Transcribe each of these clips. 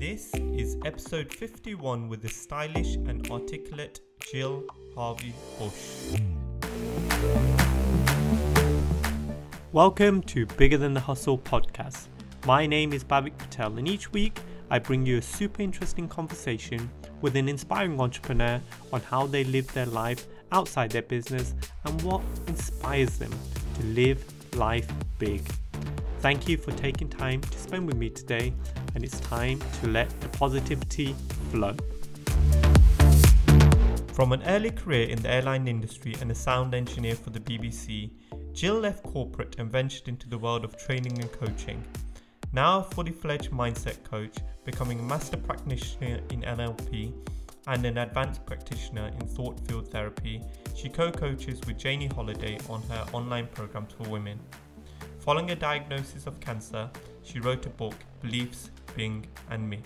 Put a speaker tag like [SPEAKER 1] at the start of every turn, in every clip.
[SPEAKER 1] This is episode 51 with the stylish and articulate Jill Harvey Bush. Welcome to Bigger Than the Hustle podcast. My name is Bhavik Patel, and each week I bring you a super interesting conversation with an inspiring entrepreneur on how they live their life outside their business and what inspires them to live life big. Thank you for taking time to spend with me today, and it's time to let the positivity flow. From an early career in the airline industry and a sound engineer for the BBC, Jill left corporate and ventured into the world of training and coaching. Now a fully fledged mindset coach, becoming a master practitioner in NLP and an advanced practitioner in thought field therapy, she co coaches with Janie Holiday on her online programs for women. Following a diagnosis of cancer, she wrote a book, Beliefs, Being, and Me.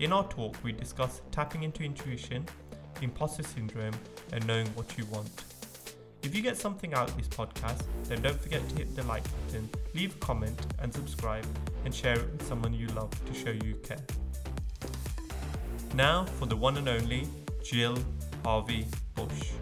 [SPEAKER 1] In our talk, we discuss tapping into intuition, imposter syndrome, and knowing what you want. If you get something out of this podcast, then don't forget to hit the like button, leave a comment, and subscribe, and share it with someone you love to show you care. Now for the one and only Jill Harvey Bush.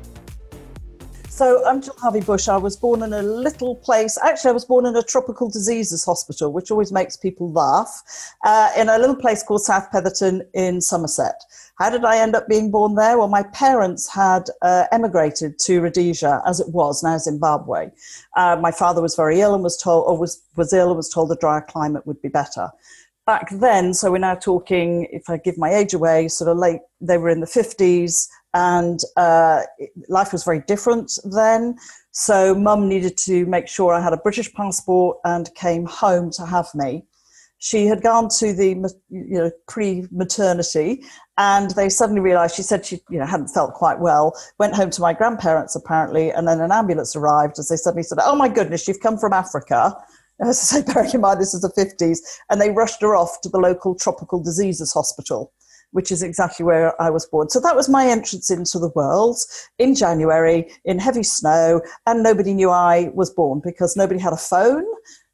[SPEAKER 2] So I'm Jill Harvey Bush. I was born in a little place. Actually, I was born in a tropical diseases hospital, which always makes people laugh, uh, in a little place called South Petherton in Somerset. How did I end up being born there? Well, my parents had uh, emigrated to Rhodesia, as it was now Zimbabwe. Uh, my father was very ill and was told, or was was ill and was told the drier climate would be better back then, so we're now talking, if I give my age away, sort of late, they were in the 50s and uh, life was very different then. So mum needed to make sure I had a British passport and came home to have me. She had gone to the you know pre-maternity, and they suddenly realised. She said she you know hadn't felt quite well. Went home to my grandparents apparently, and then an ambulance arrived as they suddenly said, "Oh my goodness, you've come from Africa." As I say, bearing in mind this is the 50s, and they rushed her off to the local tropical diseases hospital which is exactly where I was born. So that was my entrance into the world in January in heavy snow, and nobody knew I was born because nobody had a phone.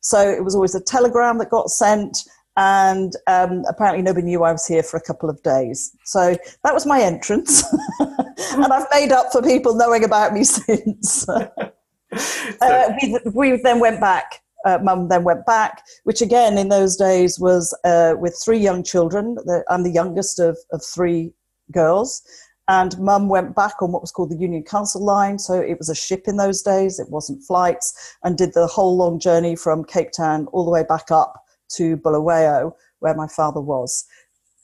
[SPEAKER 2] So it was always a telegram that got sent, and um, apparently nobody knew I was here for a couple of days. So that was my entrance, and I've made up for people knowing about me since. uh, we, we then went back uh, mum then went back, which again in those days was uh, with three young children. I'm the youngest of, of three girls. And mum went back on what was called the Union Castle line. So it was a ship in those days, it wasn't flights, and did the whole long journey from Cape Town all the way back up to Bulawayo, where my father was.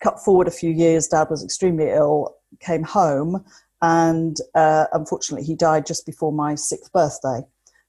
[SPEAKER 2] Cut forward a few years, dad was extremely ill, came home, and uh, unfortunately he died just before my sixth birthday.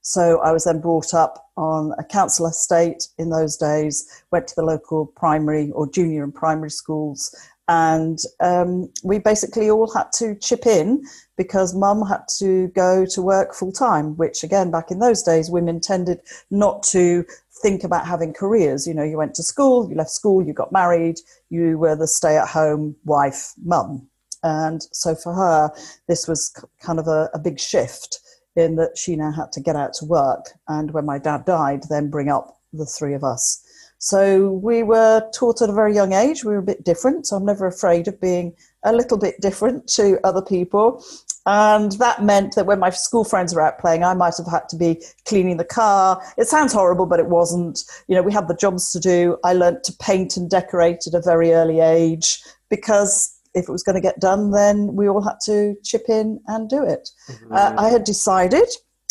[SPEAKER 2] So I was then brought up on a council estate in those days, went to the local primary or junior and primary schools, and um, we basically all had to chip in because mum had to go to work full time, which again, back in those days, women tended not to think about having careers. You know, you went to school, you left school, you got married, you were the stay at home wife, mum. And so for her, this was kind of a, a big shift in that she now had to get out to work and when my dad died then bring up the three of us. So we were taught at a very young age we were a bit different so i'm never afraid of being a little bit different to other people. And that meant that when my school friends were out playing i might have had to be cleaning the car. It sounds horrible but it wasn't. You know we had the jobs to do. I learnt to paint and decorate at a very early age because if it was going to get done, then we all had to chip in and do it. Mm-hmm. Uh, I had decided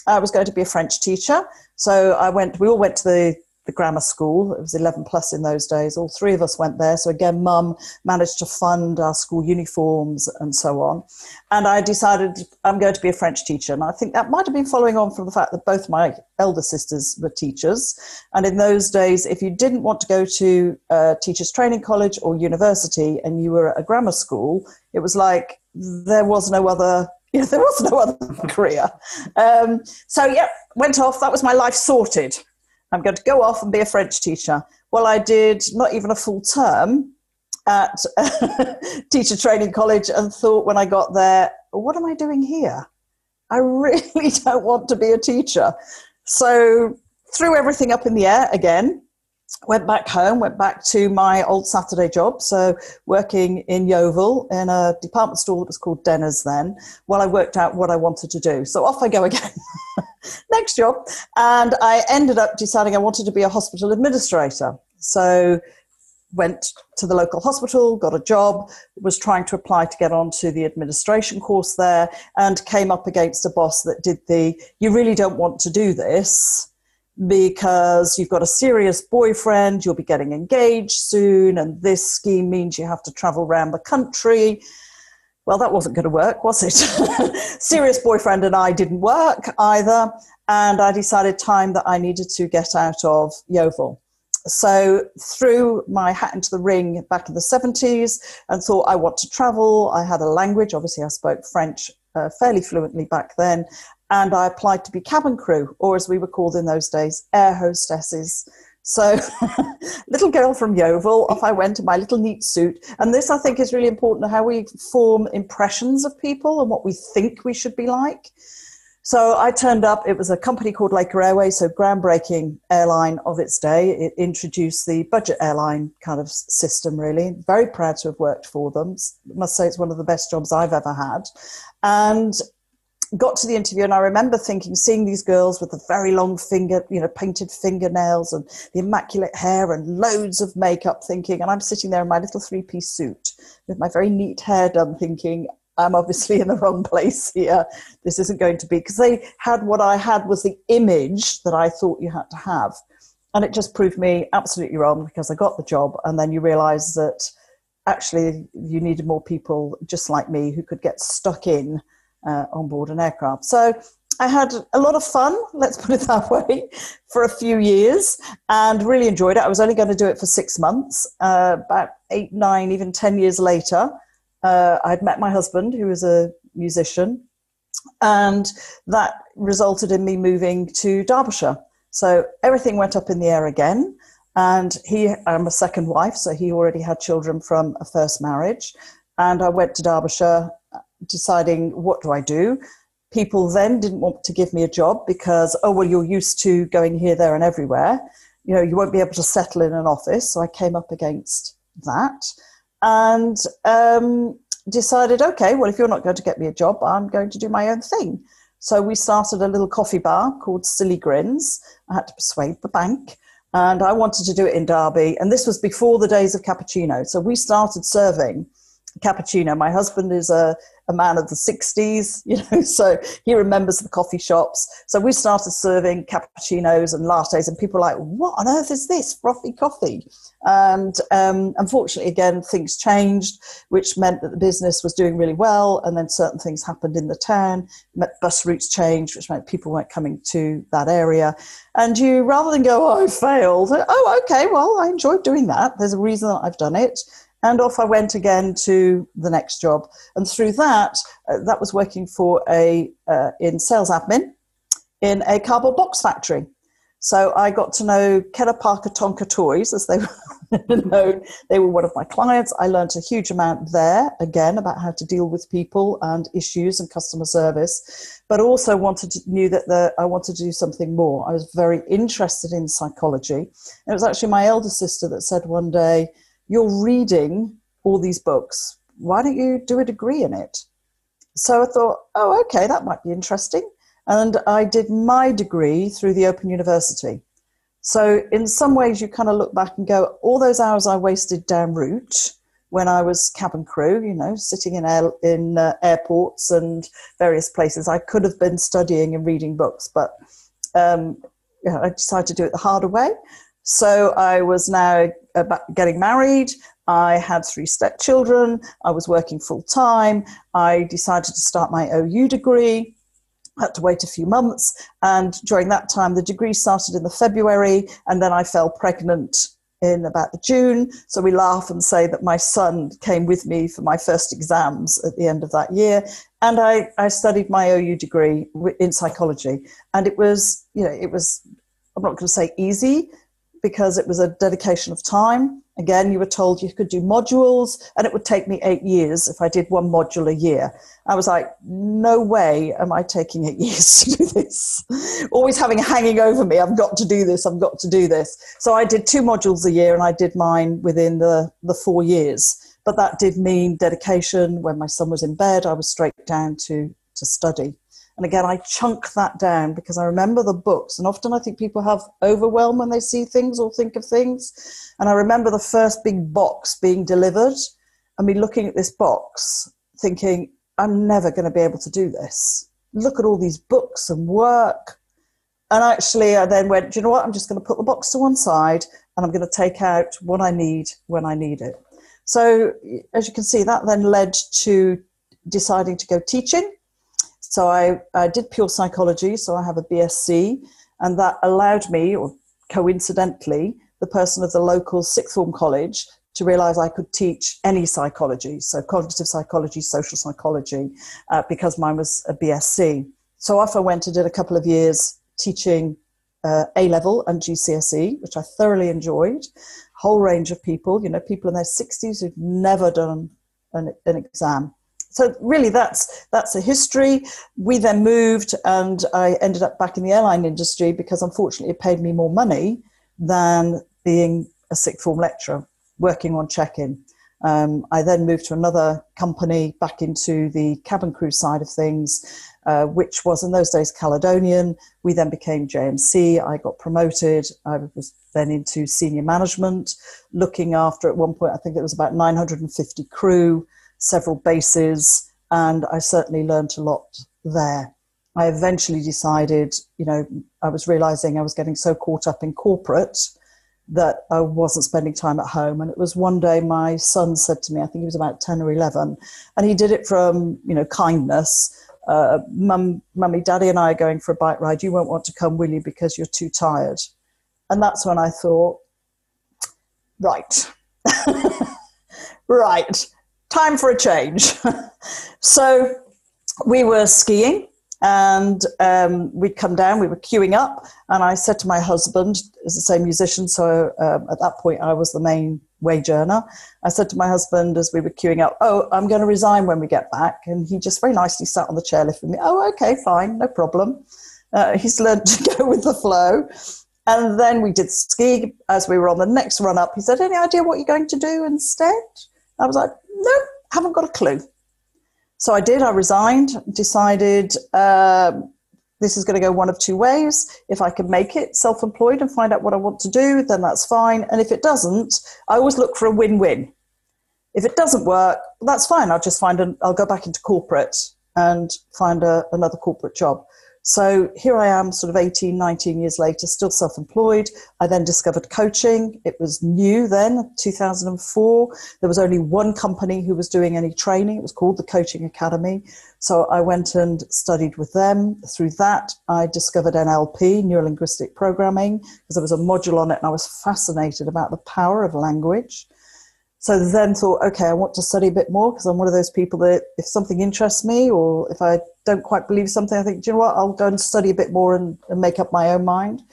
[SPEAKER 2] I was going to be a French teacher, so I went. We all went to the the grammar school. It was 11 plus in those days. All three of us went there. So again, mum managed to fund our school uniforms and so on. And I decided I'm going to be a French teacher. And I think that might have been following on from the fact that both my elder sisters were teachers. And in those days, if you didn't want to go to a teachers training college or university and you were at a grammar school, it was like there was no other you know, there was no other career. Um, so, yeah, went off. That was my life sorted. I'm going to go off and be a French teacher. Well, I did not even a full term at teacher training college and thought when I got there, what am I doing here? I really don't want to be a teacher. So threw everything up in the air again went back home, went back to my old Saturday job. So, working in Yeovil in a department store that was called Denner's then, while I worked out what I wanted to do. So, off I go again. Next job. And I ended up deciding I wanted to be a hospital administrator. So, went to the local hospital, got a job, was trying to apply to get onto the administration course there, and came up against a boss that did the you really don't want to do this because you've got a serious boyfriend, you'll be getting engaged soon, and this scheme means you have to travel around the country. Well, that wasn't going to work, was it? serious boyfriend and I didn't work either, and I decided time that I needed to get out of Yeovil. So, threw my hat into the ring back in the 70s and thought I want to travel. I had a language, obviously, I spoke French uh, fairly fluently back then, and I applied to be cabin crew, or as we were called in those days, air hostesses. So, little girl from Yeovil, off I went in my little neat suit. And this, I think, is really important how we form impressions of people and what we think we should be like. So, I turned up. It was a company called Laker Airways, so groundbreaking airline of its day. It introduced the budget airline kind of system, really. Very proud to have worked for them. Must say it's one of the best jobs I've ever had. And got to the interview and I remember thinking, seeing these girls with the very long finger, you know, painted fingernails and the immaculate hair and loads of makeup, thinking, and I'm sitting there in my little three piece suit with my very neat hair done, thinking, I'm obviously in the wrong place here. This isn't going to be because they had what I had was the image that I thought you had to have. And it just proved me absolutely wrong because I got the job and then you realize that actually you needed more people just like me who could get stuck in uh, on board an aircraft. So I had a lot of fun, let's put it that way, for a few years and really enjoyed it. I was only going to do it for six months. Uh, about eight, nine, even 10 years later, uh, I'd met my husband, who was a musician, and that resulted in me moving to Derbyshire. So everything went up in the air again. And he, I'm a second wife, so he already had children from a first marriage. And I went to Derbyshire deciding what do I do. People then didn't want to give me a job because, oh, well, you're used to going here, there, and everywhere. You know, you won't be able to settle in an office. So I came up against that and um, decided, okay, well, if you're not going to get me a job, I'm going to do my own thing. So we started a little coffee bar called Silly Grins. I had to persuade the bank. And I wanted to do it in Derby. And this was before the days of cappuccino. So we started serving cappuccino. My husband is a, a man of the 60s, you know, so he remembers the coffee shops. So we started serving cappuccinos and lattes, and people were like, What on earth is this? Frothy coffee. And um, unfortunately, again, things changed, which meant that the business was doing really well. And then certain things happened in the town. Bus routes changed, which meant people weren't coming to that area. And you, rather than go, Oh, I failed, oh, okay, well, I enjoyed doing that. There's a reason that I've done it and off I went again to the next job. And through that, uh, that was working for a uh, in sales admin in a cardboard box factory. So I got to know Kenner Parker Tonka Toys, as they were known. They were one of my clients. I learned a huge amount there, again, about how to deal with people and issues and customer service, but also wanted to, knew that the, I wanted to do something more. I was very interested in psychology. And it was actually my elder sister that said one day, you're reading all these books. Why don't you do a degree in it? So I thought, oh, okay, that might be interesting. And I did my degree through the Open University. So, in some ways, you kind of look back and go, all those hours I wasted down route when I was cabin crew, you know, sitting in, air, in uh, airports and various places, I could have been studying and reading books, but um, you know, I decided to do it the harder way. So I was now getting married. I had three stepchildren. I was working full time. I decided to start my OU degree. I had to wait a few months. And during that time, the degree started in the February, and then I fell pregnant in about the June. So we laugh and say that my son came with me for my first exams at the end of that year. And I, I studied my OU degree in psychology. And it was, you know, it was, I'm not going to say easy, because it was a dedication of time. Again, you were told you could do modules, and it would take me eight years if I did one module a year. I was like, no way am I taking eight years to do this. Always having hanging over me, I've got to do this, I've got to do this. So I did two modules a year, and I did mine within the, the four years. But that did mean dedication. When my son was in bed, I was straight down to, to study. And again, I chunk that down because I remember the books. And often I think people have overwhelm when they see things or think of things. And I remember the first big box being delivered and me looking at this box thinking, I'm never going to be able to do this. Look at all these books and work. And actually, I then went, do you know what? I'm just going to put the box to one side and I'm going to take out what I need when I need it. So, as you can see, that then led to deciding to go teaching so I, I did pure psychology, so I have a BSc, and that allowed me, or coincidentally, the person of the local sixth form college to realize I could teach any psychology, so cognitive psychology, social psychology, uh, because mine was a BSc. So off I went and did a couple of years teaching uh, A level and GCSE, which I thoroughly enjoyed. Whole range of people, you know, people in their 60s who've never done an, an exam so really that's that's a history. We then moved and i ended up back in the airline industry because unfortunately it paid me more money than being a sixth form lecturer working on check-in. Um, i then moved to another company back into the cabin crew side of things uh, which was in those days caledonian. We then became jmc i got promoted. I was then into senior management looking after at one point i think it was about 950 crew several bases, and I certainly learned a lot there. I eventually decided, you know, I was realizing I was getting so caught up in corporate that I wasn't spending time at home. And it was one day my son said to me, I think he was about 10 or 11, and he did it from, you know, kindness. Uh, Mum, mummy, daddy, and I are going for a bike ride. You won't want to come, will you? Because you're too tired. And that's when I thought, right, right time for a change. so we were skiing and um, we'd come down, we were queuing up, and I said to my husband, as the same musician, so um, at that point I was the main wage earner. I said to my husband as we were queuing up, Oh, I'm going to resign when we get back. And he just very nicely sat on the chairlift with me. Oh, okay, fine, no problem. Uh, he's learned to go with the flow. And then we did ski as we were on the next run up. He said, Any idea what you're going to do instead? I was like, no, haven't got a clue. So I did, I resigned, decided uh, this is going to go one of two ways. If I can make it self employed and find out what I want to do, then that's fine. And if it doesn't, I always look for a win win. If it doesn't work, that's fine. I'll just find an, I'll go back into corporate and find a, another corporate job. So here I am, sort of 18, 19 years later, still self employed. I then discovered coaching. It was new then, 2004. There was only one company who was doing any training. It was called the Coaching Academy. So I went and studied with them. Through that, I discovered NLP, Neuro Linguistic Programming, because there was a module on it and I was fascinated about the power of language. So then thought, okay, I want to study a bit more because I'm one of those people that if something interests me or if I don't quite believe something, I think, do you know what, I'll go and study a bit more and, and make up my own mind.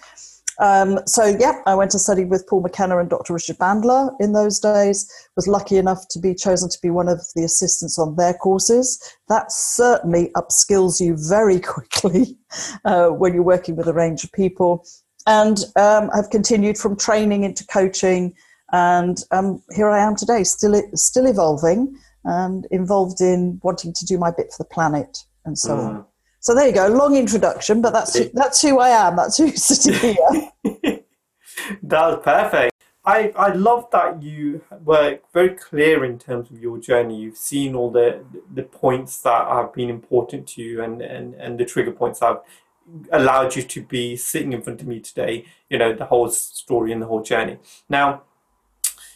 [SPEAKER 2] Um, so yeah, I went to study with Paul McKenna and Dr. Richard Bandler in those days. Was lucky enough to be chosen to be one of the assistants on their courses. That certainly upskills you very quickly uh, when you're working with a range of people. And um, I've continued from training into coaching and um, here I am today, still still evolving and involved in wanting to do my bit for the planet and so mm. on. So there you go, long introduction, but that's that's who I am. That's who's sitting here.
[SPEAKER 1] that was perfect. I, I love that you were very clear in terms of your journey. You've seen all the the points that have been important to you and, and, and the trigger points that have allowed you to be sitting in front of me today, you know, the whole story and the whole journey. Now,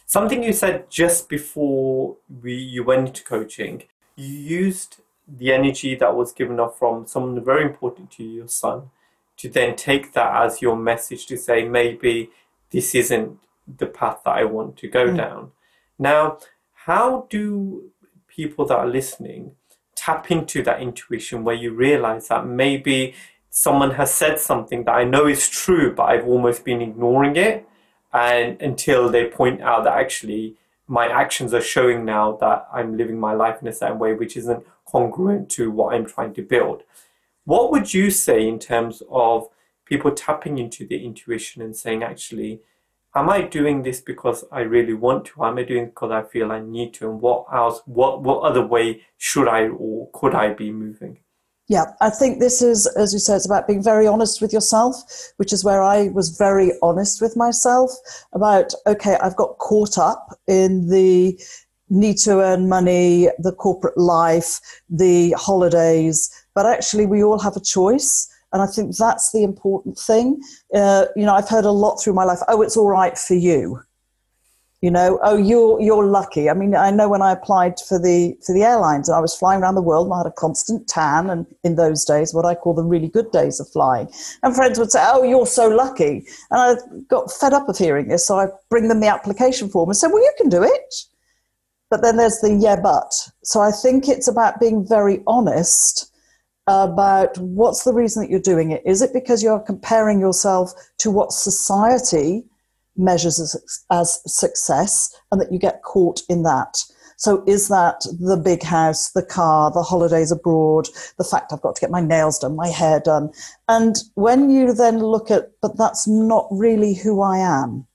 [SPEAKER 1] Something you said just before we you went into coaching, you used the energy that was given off from someone very important to you, your son, to then take that as your message to say maybe this isn't the path that I want to go mm. down. Now, how do people that are listening tap into that intuition where you realize that maybe someone has said something that I know is true, but I've almost been ignoring it? And until they point out that actually my actions are showing now that I'm living my life in a certain way which isn't congruent to what I'm trying to build. What would you say in terms of people tapping into their intuition and saying, actually, am I doing this because I really want to? Am I doing it because I feel I need to? And what else, what, what other way should I or could I be moving?
[SPEAKER 2] Yeah, I think this is, as you say, it's about being very honest with yourself, which is where I was very honest with myself about, okay, I've got caught up in the need to earn money, the corporate life, the holidays, but actually we all have a choice. And I think that's the important thing. Uh, you know, I've heard a lot through my life, oh, it's all right for you you know oh you're you're lucky. I mean i know when i applied for the for the airlines and i was flying around the world and i had a constant tan and in those days what i call the really good days of flying. And friends would say oh you're so lucky. And i got fed up of hearing this so i bring them the application form and say well you can do it. But then there's the yeah but. So i think it's about being very honest about what's the reason that you're doing it. Is it because you're comparing yourself to what society measures as, as success and that you get caught in that. So, is that the big house, the car, the holidays abroad, the fact I've got to get my nails done, my hair done? And when you then look at, but that's not really who I am.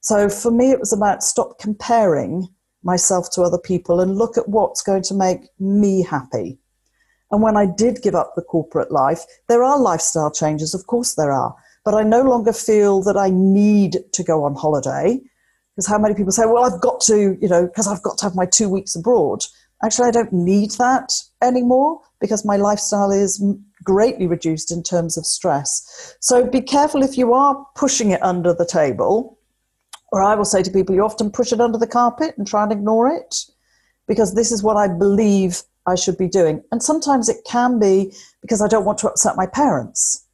[SPEAKER 2] So, for me, it was about stop comparing myself to other people and look at what's going to make me happy. And when I did give up the corporate life, there are lifestyle changes, of course, there are but I no longer feel that I need to go on holiday. Because how many people say, well, I've got to, you know, because I've got to have my two weeks abroad. Actually, I don't need that anymore because my lifestyle is greatly reduced in terms of stress. So be careful if you are pushing it under the table, or I will say to people, you often push it under the carpet and try and ignore it because this is what I believe I should be doing. And sometimes it can be because I don't want to upset my parents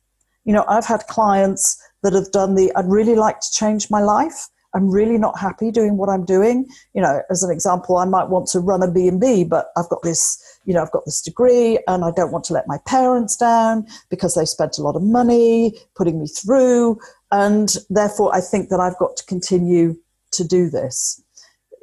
[SPEAKER 2] you know, I've had clients that have done the, I'd really like to change my life. I'm really not happy doing what I'm doing. You know, as an example, I might want to run a B&B, but I've got this, you know, I've got this degree and I don't want to let my parents down because they spent a lot of money putting me through. And therefore, I think that I've got to continue to do this.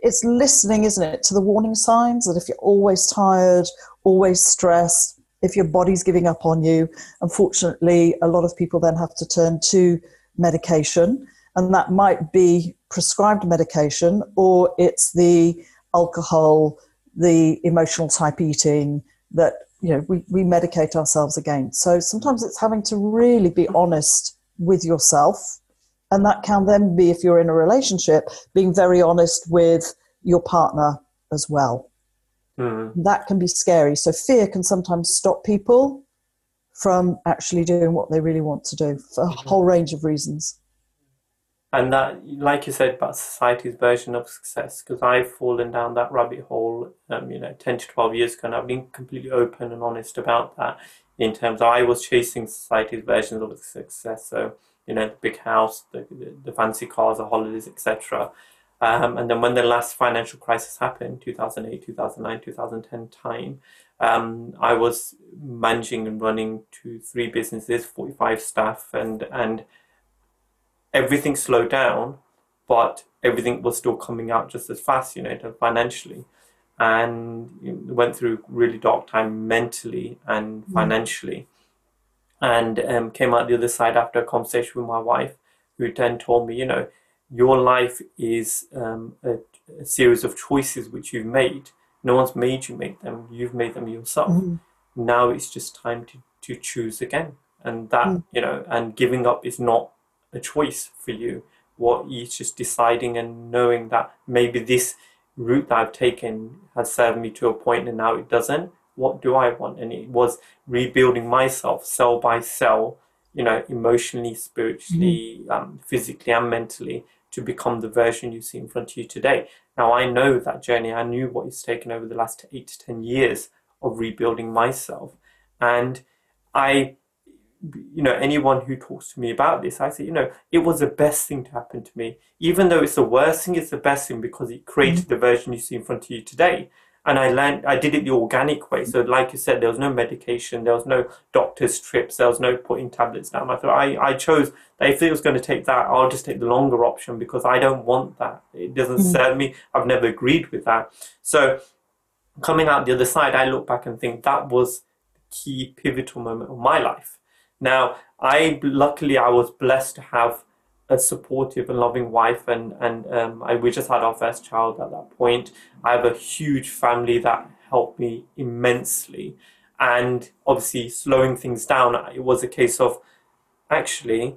[SPEAKER 2] It's listening, isn't it, to the warning signs that if you're always tired, always stressed, if your body's giving up on you, unfortunately, a lot of people then have to turn to medication, and that might be prescribed medication or it's the alcohol, the emotional type eating that you know we, we medicate ourselves against. So sometimes it's having to really be honest with yourself, and that can then be if you're in a relationship, being very honest with your partner as well. Mm. That can be scary. So fear can sometimes stop people from actually doing what they really want to do for a mm-hmm. whole range of reasons.
[SPEAKER 1] And that, like you said, about society's version of success, because I've fallen down that rabbit hole, um, you know, 10 to 12 years ago, and I've been completely open and honest about that in terms of I was chasing society's versions of success. So, you know, the big house, the, the, the fancy cars, the holidays, etc. Um, and then when the last financial crisis happened, 2008, 2009, 2010 time, um, I was managing and running two, three businesses, 45 staff, and, and everything slowed down, but everything was still coming out just as fast, you know, financially. And went through really dark time mentally and mm. financially. And um, came out the other side after a conversation with my wife, who then told me, you know, your life is um, a, a, series of choices which you've made. No one's made you make them, you've made them yourself. Mm-hmm. Now it's just time to, to choose again. And that, mm. you know, and giving up is not a choice for you. What it's just deciding and knowing that maybe this route that I've taken has served me to a point and now it doesn't. What do I want? And it was rebuilding myself cell by cell, you know, emotionally, spiritually, mm. um, physically, and mentally to become the version you see in front of you today. Now, I know that journey. I knew what it's taken over the last eight to 10 years of rebuilding myself. And I, you know, anyone who talks to me about this, I say, you know, it was the best thing to happen to me. Even though it's the worst thing, it's the best thing because it created mm-hmm. the version you see in front of you today. And I learned I did it the organic way. So, like you said, there was no medication, there was no doctor's trips, there was no putting tablets down. I thought I, I chose that if it was going to take that, I'll just take the longer option because I don't want that. It doesn't mm-hmm. serve me. I've never agreed with that. So, coming out the other side, I look back and think that was the key pivotal moment of my life. Now, I luckily I was blessed to have a supportive and loving wife, and and um, I, we just had our first child at that point. I have a huge family that helped me immensely, and obviously slowing things down. It was a case of actually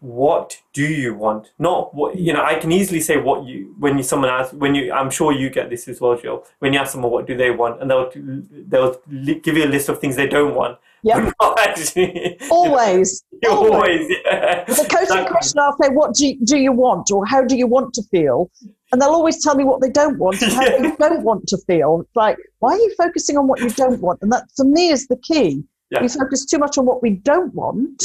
[SPEAKER 1] what do you want not what you know i can easily say what you when you someone asks when you i'm sure you get this as well jill when you ask someone what do they want and they'll they'll give you a list of things they don't want
[SPEAKER 2] yeah always
[SPEAKER 1] always yeah.
[SPEAKER 2] the coaching question i'll say what do you, do you want or how do you want to feel and they'll always tell me what they don't want and how yeah. they don't want to feel it's like why are you focusing on what you don't want and that for me is the key yeah. we focus too much on what we don't want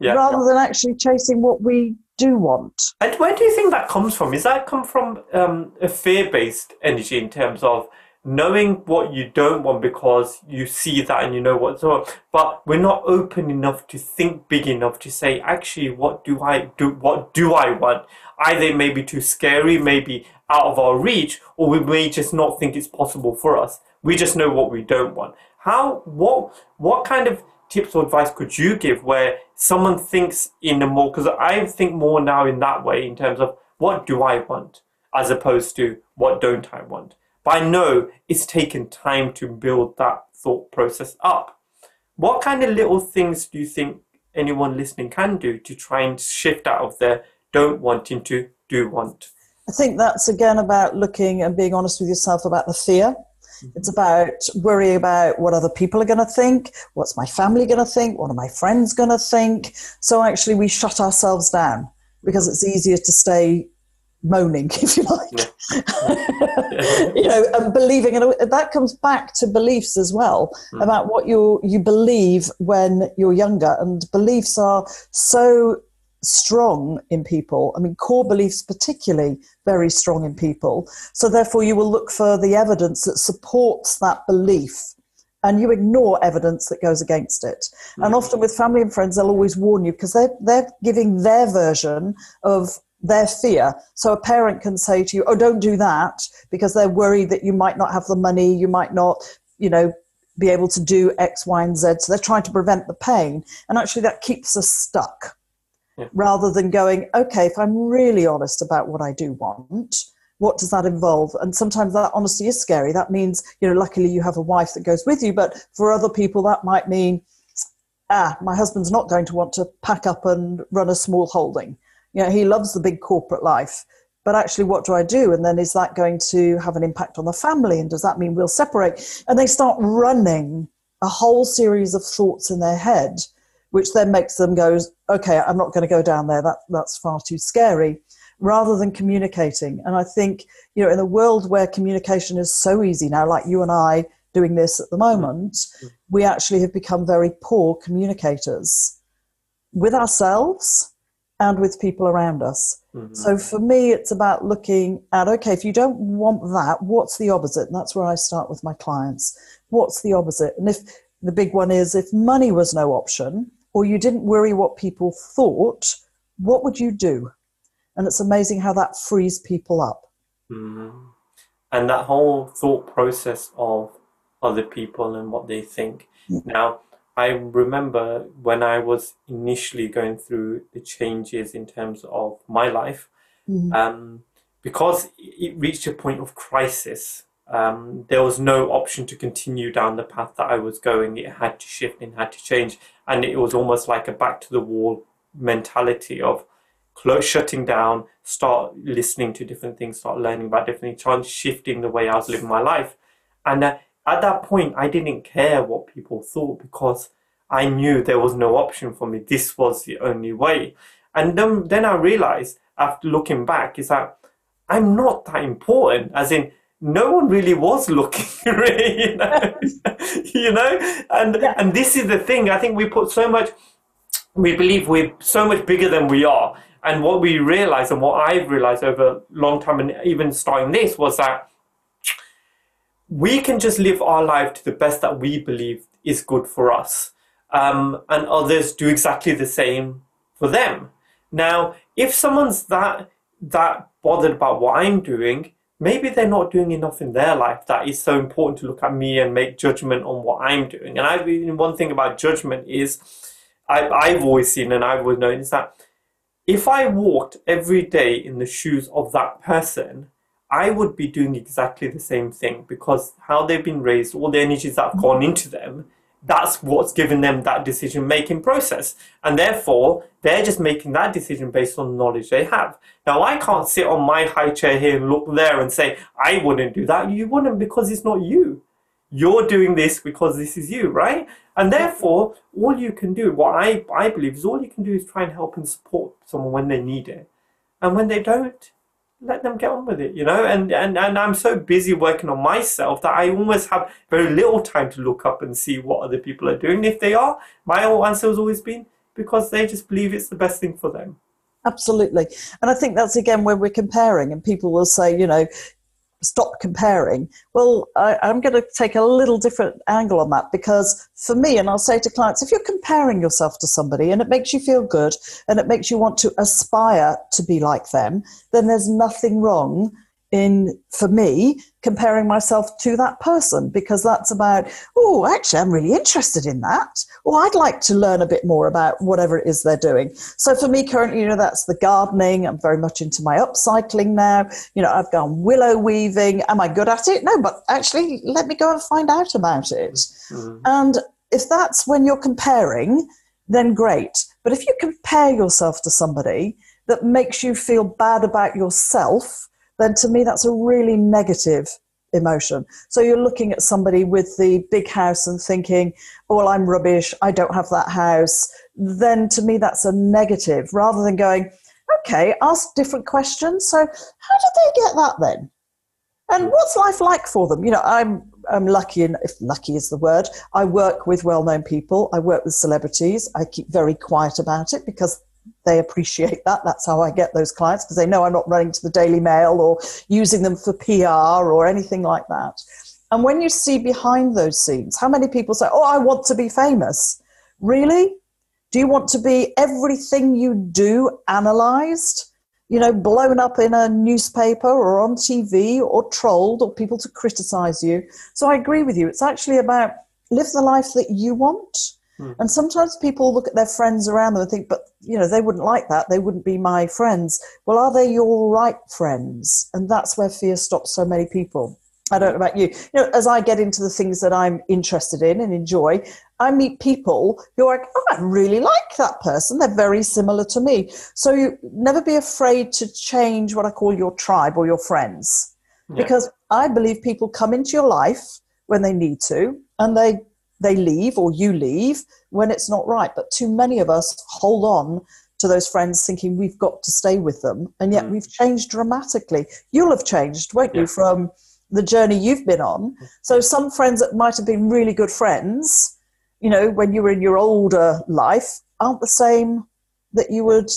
[SPEAKER 2] rather than actually chasing what we do want.
[SPEAKER 1] And where do you think that comes from? Is that come from um, a fear-based energy in terms of knowing what you don't want because you see that and you know what's wrong but we're not open enough to think big enough to say, actually, what do I do? What do I want? Either it may be too scary, maybe out of our reach, or we may just not think it's possible for us. We just know what we don't want. How? What? What kind of tips or advice could you give where someone thinks in a more because I think more now in that way in terms of what do I want as opposed to what don't I want. But I know it's taken time to build that thought process up. What kind of little things do you think anyone listening can do to try and shift out of their don't want into do want?
[SPEAKER 2] I think that's again about looking and being honest with yourself about the fear mm-hmm. it's about worrying about what other people are going to think, what's my family going to think, what are my friends going to think. So actually, we shut ourselves down because it's easier to stay moaning, if you like, you know, and believing, and that comes back to beliefs as well mm. about what you you believe when you're younger, and beliefs are so strong in people. I mean, core beliefs, particularly, very strong in people. So, therefore, you will look for the evidence that supports that belief and you ignore evidence that goes against it. And often with family and friends, they'll always warn you because they're, they're giving their version of their fear. So a parent can say to you, Oh, don't do that because they're worried that you might not have the money, you might not, you know, be able to do X, Y, and Z. So they're trying to prevent the pain. And actually, that keeps us stuck yeah. rather than going, okay, if I'm really honest about what I do want, what does that involve? And sometimes that honesty is scary. That means, you know, luckily you have a wife that goes with you, but for other people, that might mean, ah, my husband's not going to want to pack up and run a small holding. You know, he loves the big corporate life. But actually, what do I do? And then is that going to have an impact on the family? And does that mean we'll separate? And they start running a whole series of thoughts in their head which then makes them go, okay, I'm not going to go down there. That, that's far too scary, rather than communicating. And I think, you know, in a world where communication is so easy now, like you and I doing this at the moment, mm-hmm. we actually have become very poor communicators with ourselves and with people around us. Mm-hmm. So for me, it's about looking at okay, if you don't want that, what's the opposite? And that's where I start with my clients. What's the opposite? And if the big one is if money was no option, or you didn't worry what people thought, what would you do? And it's amazing how that frees people up.
[SPEAKER 1] Mm. And that whole thought process of other people and what they think. Mm. Now, I remember when I was initially going through the changes in terms of my life, mm. um, because it reached a point of crisis um, there was no option to continue down the path that I was going. It had to shift and had to change. And it was almost like a back to the wall mentality of close, shutting down, start listening to different things, start learning about different things, trying shifting the way I was living my life. And uh, at that point, I didn't care what people thought because I knew there was no option for me. This was the only way. And then, then I realized after looking back is that I'm not that important, as in, no one really was looking, really, you know, you know? And yeah. and this is the thing. I think we put so much. We believe we're so much bigger than we are, and what we realize, and what I've realized over a long time, and even starting this, was that we can just live our life to the best that we believe is good for us. Um, and others do exactly the same for them. Now, if someone's that that bothered about what I'm doing, maybe they're not doing enough in their life that is so important to look at me and make judgment on what I'm doing. And I one thing about judgment is I, I've always seen and I've always known is that if I walked every day in the shoes of that person, I would be doing exactly the same thing because how they've been raised, all the energies that have gone into them, that's what's given them that decision making process. And therefore, they're just making that decision based on knowledge they have. Now, I can't sit on my high chair here and look there and say, I wouldn't do that. You wouldn't because it's not you. You're doing this because this is you, right? And therefore, all you can do, what I, I believe is all you can do is try and help and support someone when they need it. And when they don't, let them get on with it, you know. And, and and I'm so busy working on myself that I almost have very little time to look up and see what other people are doing. If they are, my answer has always been because they just believe it's the best thing for them.
[SPEAKER 2] Absolutely. And I think that's again when we're comparing, and people will say, you know, stop comparing. Well, I, am going to take a little different angle on that because for me, and I'll say to clients, if you're comparing yourself to somebody and it makes you feel good and it makes you want to aspire to be like them, then there's nothing wrong in for me comparing myself to that person because that's about oh actually i'm really interested in that. Or i'd like to learn a bit more about whatever it is they're doing. So for me currently you know that's the gardening. I'm very much into my upcycling now. You know i've gone willow weaving. Am i good at it? No but actually let me go and find out about it. Mm-hmm. and if that's when you're comparing then great. But if you compare yourself to somebody that makes you feel bad about yourself then to me that's a really negative emotion. So you're looking at somebody with the big house and thinking, oh, well, I'm rubbish, I don't have that house. Then to me that's a negative rather than going, okay, ask different questions. So how did they get that then? And what's life like for them? You know, I'm I'm lucky, and if lucky is the word, I work with well-known people. I work with celebrities. I keep very quiet about it because they appreciate that. That's how I get those clients because they know I'm not running to the Daily Mail or using them for PR or anything like that. And when you see behind those scenes, how many people say, Oh, I want to be famous? Really? Do you want to be everything you do analyzed? You know, blown up in a newspaper or on TV or trolled or people to criticize you. So I agree with you. It's actually about live the life that you want Mm. And sometimes people look at their friends around them and think, but you know, they wouldn't like that. They wouldn't be my friends. Well, are they your right friends? And that's where fear stops so many people. I don't know about you. You know, as I get into the things that I'm interested in and enjoy, I meet people who are like, oh, I really like that person. They're very similar to me. So you never be afraid to change what I call your tribe or your friends. Yeah. Because I believe people come into your life when they need to and they they leave or you leave when it's not right. But too many of us hold on to those friends thinking we've got to stay with them. And yet mm. we've changed dramatically. You'll have changed, won't yeah. you, from the journey you've been on. So some friends that might have been really good friends, you know, when you were in your older life, aren't the same that you would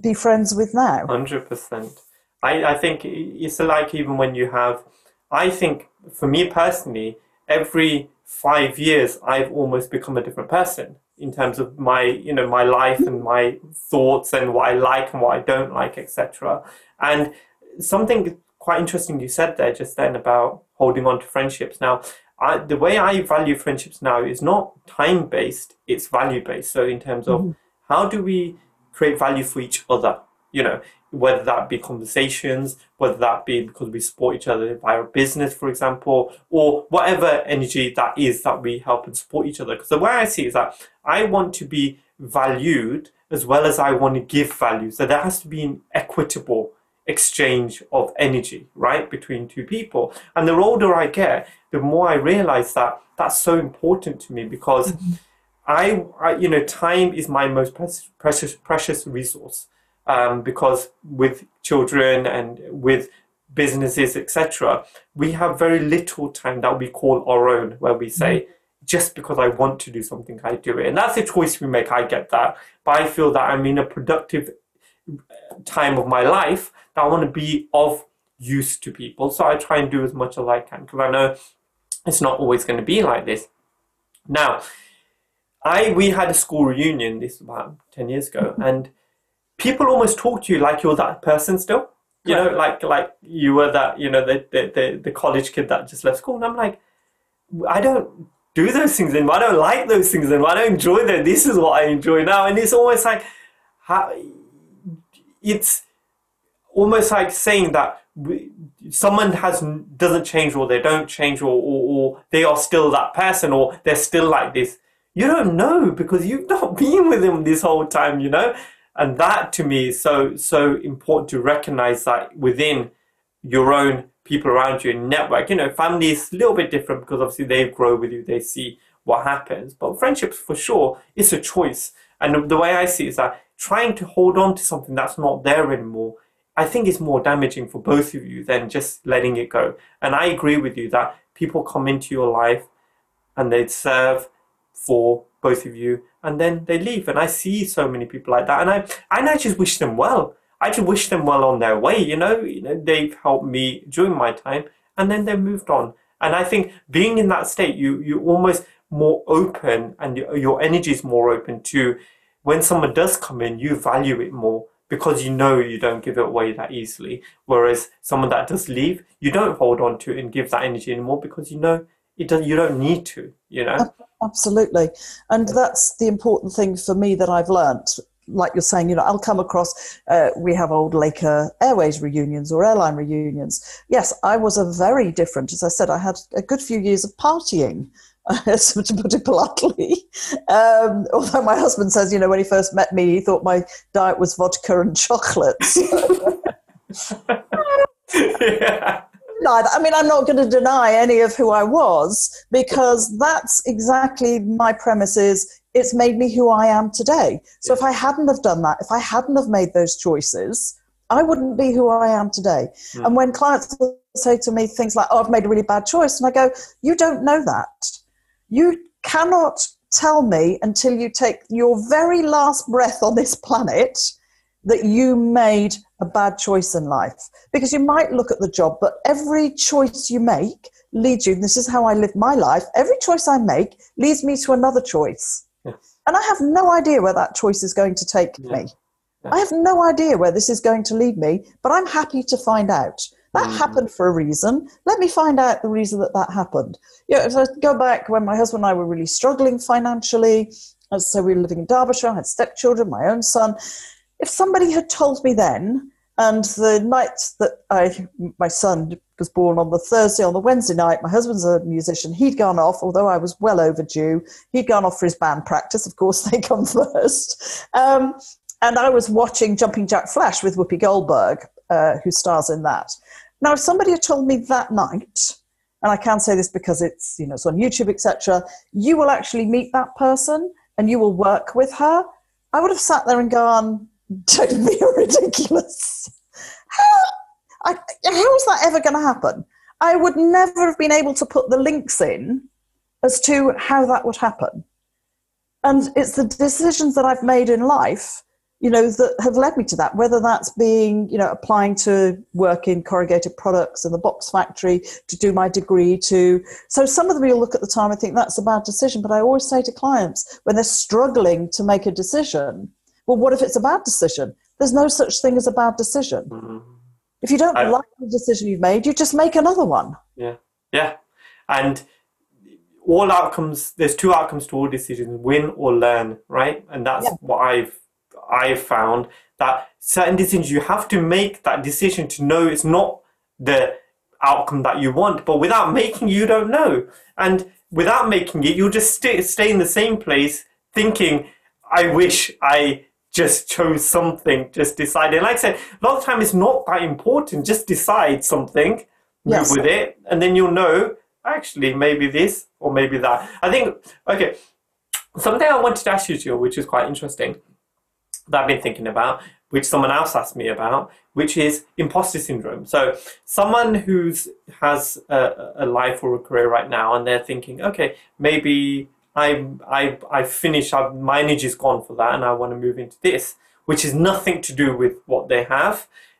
[SPEAKER 2] be friends with now.
[SPEAKER 1] 100%. I, I think it's like even when you have, I think for me personally, every five years, I've almost become a different person in terms of my, you know, my life and my thoughts and what I like and what I don't like, etc. And something quite interesting you said there just then about holding on to friendships. Now, I, the way I value friendships now is not time based; it's value based. So, in terms of mm-hmm. how do we create value for each other? You know, whether that be conversations, whether that be because we support each other via business, for example, or whatever energy that is that we help and support each other. Because the way I see it is that I want to be valued as well as I want to give value. So there has to be an equitable exchange of energy, right, between two people. And the older I get, the more I realize that that's so important to me because mm-hmm. I, I, you know, time is my most precious, precious, precious resource um, because with children and with businesses, etc., we have very little time that we call our own, where we say, mm-hmm. just because I want to do something, I do it. And that's a choice we make. I get that. But I feel that I'm in a productive time of my life that I want to be of use to people. So I try and do as much as I can because I know it's not always going to be like this. Now, I we had a school reunion this about ten years ago, mm-hmm. and people almost talk to you like you're that person still. You right. know, like like you were that you know the, the the the college kid that just left school, and I'm like, I don't do those things anymore. I don't like those things anymore. I don't enjoy them. This is what I enjoy now, and it's almost like how it's almost like saying that someone has doesn't change or they don't change or, or, or, they are still that person or they're still like this you don't know because you've not been with them this whole time you know and that to me is so so important to recognize that within your own people around you and network. You know family is a little bit different because obviously they grow with you they see what happens. But friendships for sure it's a choice. And the way i see it is that trying to hold on to something that's not there anymore I think it's more damaging for both of you than just letting it go. And I agree with you that people come into your life and they serve for both of you and then they leave. And I see so many people like that. And I and I just wish them well. I just wish them well on their way, you know, you know, they've helped me during my time and then they moved on. And I think being in that state, you you almost more open and your energy is more open to when someone does come in, you value it more because you know you don't give it away that easily. Whereas someone that does leave, you don't hold on to and give that energy anymore because you know it does, you don't need to, you know?
[SPEAKER 2] Absolutely. And that's the important thing for me that I've learnt. Like you're saying, you know, I'll come across, uh, we have old Laker Airways reunions or airline reunions. Yes, I was a very different, as I said, I had a good few years of partying to put it politely. Um, although my husband says, you know, when he first met me, he thought my diet was vodka and chocolates. yeah. I mean, I'm not going to deny any of who I was because that's exactly my premise is it's made me who I am today. So if I hadn't have done that, if I hadn't have made those choices, I wouldn't be who I am today. Mm. And when clients say to me things like, oh, I've made a really bad choice, and I go, you don't know that. You cannot tell me until you take your very last breath on this planet that you made a bad choice in life. Because you might look at the job, but every choice you make leads you, this is how I live my life, every choice I make leads me to another choice. And I have no idea where that choice is going to take yeah. me. Yeah. I have no idea where this is going to lead me, but I'm happy to find out. That mm. happened for a reason. Let me find out the reason that that happened. Yeah, if I go back when my husband and I were really struggling financially, so we were living in Derbyshire, I had stepchildren, my own son. If somebody had told me then, and the night that I, my son was born on the Thursday, on the Wednesday night, my husband's a musician. He'd gone off, although I was well overdue. He'd gone off for his band practice. Of course, they come first. Um, and I was watching Jumping Jack Flash with Whoopi Goldberg, uh, who stars in that. Now, if somebody had told me that night, and I can say this because it's you know it's on YouTube, etc., you will actually meet that person and you will work with her. I would have sat there and gone, "Don't be ridiculous." How, I, how is that ever going to happen? I would never have been able to put the links in as to how that would happen. And it's the decisions that I've made in life you know, that have led me to that, whether that's being, you know, applying to work in corrugated products in the box factory, to do my degree, to. So some of them you'll look at the time and think that's a bad decision. But I always say to clients when they're struggling to make a decision, well, what if it's a bad decision? There's no such thing as a bad decision. Mm-hmm. If you don't I, like the decision you've made, you just make another one.
[SPEAKER 1] Yeah. Yeah. And all outcomes, there's two outcomes to all decisions win or learn, right? And that's yeah. what I've I've found that certain decisions you have to make that decision to know it's not the outcome that you want, but without making you don't know. And without making it, you'll just stay, stay in the same place thinking, I wish I just chose something, just decided. Like I said, a lot of time it's not that important. Just decide something, yes. move with it, and then you'll know actually maybe this or maybe that. I think, okay, something I wanted to ask you, Jill, which is quite interesting that I've been thinking about, which someone else asked me about, which is imposter syndrome. So someone who's has a, a life or a career right now, and they're thinking, okay, maybe I I I finished, I've, my energy's gone for that, and I want to move into this, which is nothing to do with what they have.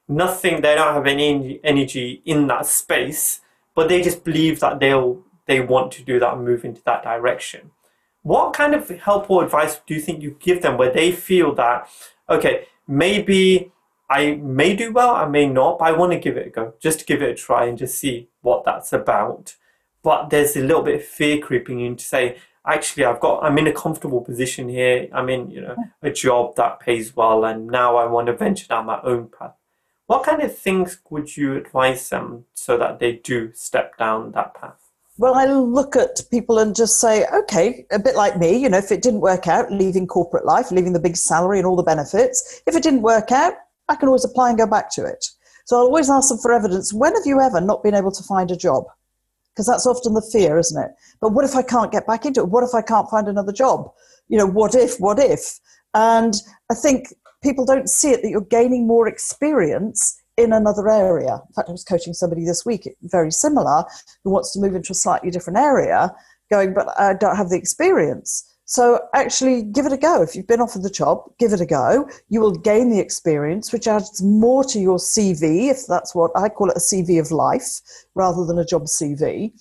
[SPEAKER 1] nothing, they don't have any energy in that space, but they just believe that they'll they want to do that and move into that direction. What kind of help or advice do you think you give them where they feel that, okay, maybe I may do well, I may not, but I want to give it a go, just give it a try and just see what that's about. But there's a little bit of fear creeping in to say, actually I've got I'm in a comfortable position here. I'm in, you know, a job that pays well and now I want to venture down my own path. What kind of things would you advise them so that they do step down that path?
[SPEAKER 2] Well, I look at people and just say, okay, a bit like me, you know, if it didn't work out, leaving corporate life, leaving the big salary and all the benefits, if it didn't work out, I can always apply and go back to it. So I'll always ask them for evidence. When have you ever not been able to find a job? Because that's often the fear, isn't it? But what if I can't get back into it? What if I can't find another job? You know, what if, what if? And I think people don't see it that you're gaining more experience in another area. In fact, I was coaching somebody this week, very similar, who wants to move into a slightly different area, going, but I don't have the experience. So actually, give it a go. If you've been offered the job, give it a go. You will gain the experience, which adds more to your CV, if that's what I call it a CV of life rather than a job CV.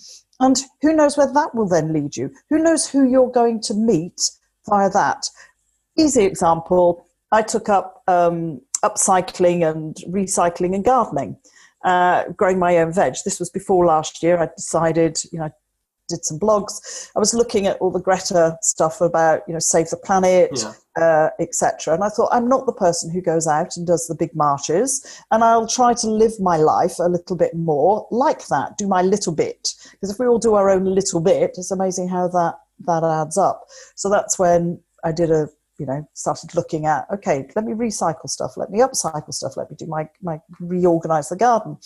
[SPEAKER 2] And who knows where that will then lead you? Who knows who you're going to meet via that? Easy example I took up um, upcycling and recycling and gardening. Uh, growing my own veg. This was before last year. I decided, you know, did some blogs. I was looking at all the Greta stuff about you know save the planet, yeah. uh, etc. And I thought I'm not the person who goes out and does the big marches, and I'll try to live my life a little bit more like that. Do my little bit because if we all do our own little bit, it's amazing how that that adds up. So that's when I did a you know started looking at okay let me recycle stuff let me upcycle stuff let me do my my reorganize the garden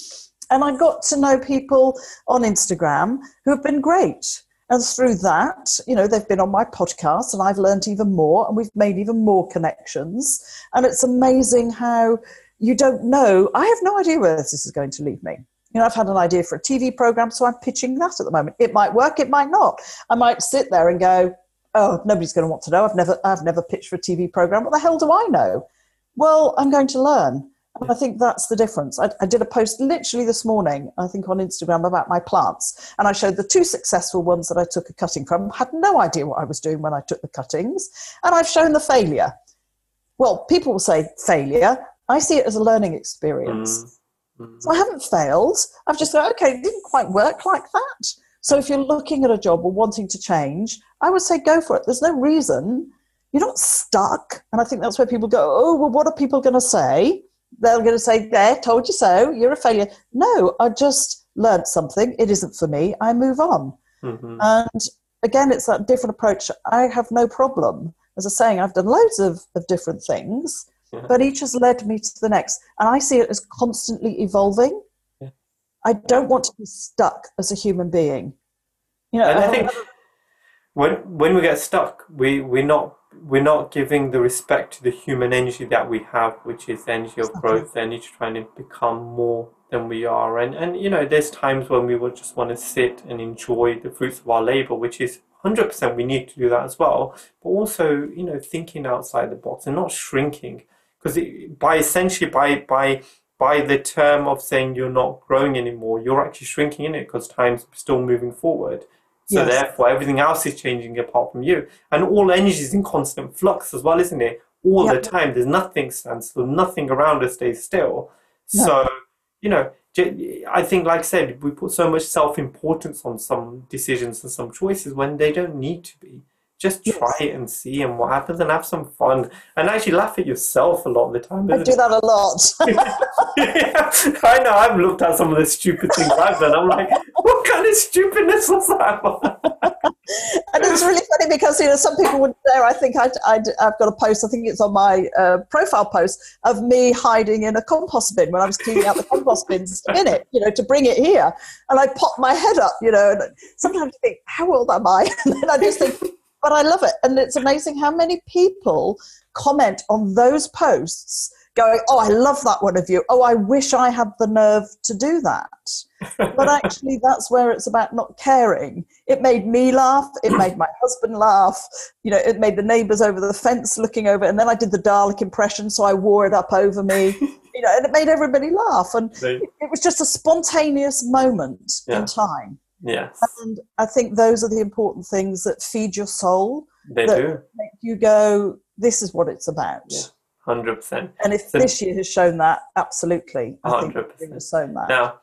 [SPEAKER 2] and I got to know people on Instagram who have been great. And through that, you know, they've been on my podcast and I've learned even more and we've made even more connections. And it's amazing how you don't know. I have no idea where this is going to lead me. You know, I've had an idea for a TV program, so I'm pitching that at the moment. It might work, it might not. I might sit there and go, "Oh, nobody's going to want to know. I've never, I've never pitched for a TV program. What the hell do I know?" Well, I'm going to learn, and I think that's the difference. I, I, did a post literally this morning, I think on Instagram, about my plants. And I showed the two successful ones that I took a cutting from. Had no idea what I was doing when I took the cuttings. And I've shown the failure. Well, people will say failure. I see it as a learning experience. Mm-hmm. So I haven't failed. I've just thought, okay, it didn't quite work like that. So if you're looking at a job or wanting to change, I would say go for it. There's no reason. You're not stuck. And I think that's where people go, oh, well, what are people going to say? They're going to say, There, told you so, you're a failure. No, I just learned something. It isn't for me. I move on. Mm-hmm. And again, it's that different approach. I have no problem. As I was saying, I've done loads of, of different things, yeah. but each has led me to the next. And I see it as constantly evolving. Yeah. I don't want to be stuck as a human being. You know,
[SPEAKER 1] and I think when when we get stuck, we we're not we're not giving the respect to the human energy that we have, which is the energy of growth, the energy trying to become more than we are. And and you know, there's times when we will just want to sit and enjoy the fruits of our labor, which is 100% we need to do that as well. But also, you know, thinking outside the box and not shrinking, because by essentially by by by the term of saying you're not growing anymore, you're actually shrinking in it because time's still moving forward. So yes. therefore, everything else is changing apart from you, and all energy is in constant flux as well, isn't it? All yep. the time, there's nothing stands still, nothing around us stays still. No. So you know, I think, like I said, we put so much self-importance on some decisions and some choices when they don't need to be just try it and see and what happens and have some fun and actually laugh at yourself a lot of the time.
[SPEAKER 2] I do that a lot.
[SPEAKER 1] yeah, I know. I've looked at some of the stupid things I've done. I'm like, kind of stupidness was that?
[SPEAKER 2] and it's really funny because you know some people would there. I think i have got a post. I think it's on my uh, profile post of me hiding in a compost bin when I was cleaning out the compost bins in it, you know, to bring it here. And I pop my head up, you know. And sometimes I think, how old am I? And then I just think but I love it. And it's amazing how many people comment on those posts going, Oh, I love that one of you. Oh, I wish I had the nerve to do that. but actually, that's where it's about not caring. It made me laugh. It made my husband laugh. You know, it made the neighbors over the fence looking over. And then I did the Dalek impression, so I wore it up over me. you know, and it made everybody laugh. And it was just a spontaneous moment
[SPEAKER 1] Yeah.
[SPEAKER 2] in time.
[SPEAKER 1] yes,
[SPEAKER 2] And I think those are the important things that feed your soul,
[SPEAKER 1] they
[SPEAKER 2] that-
[SPEAKER 1] do.
[SPEAKER 2] make you go, this is what it's about.
[SPEAKER 1] Yeah. Hundred percent.
[SPEAKER 2] And if
[SPEAKER 1] So-
[SPEAKER 2] this year has shown that, absolutely. I think
[SPEAKER 1] 100%.
[SPEAKER 2] it has shown that.
[SPEAKER 1] Now,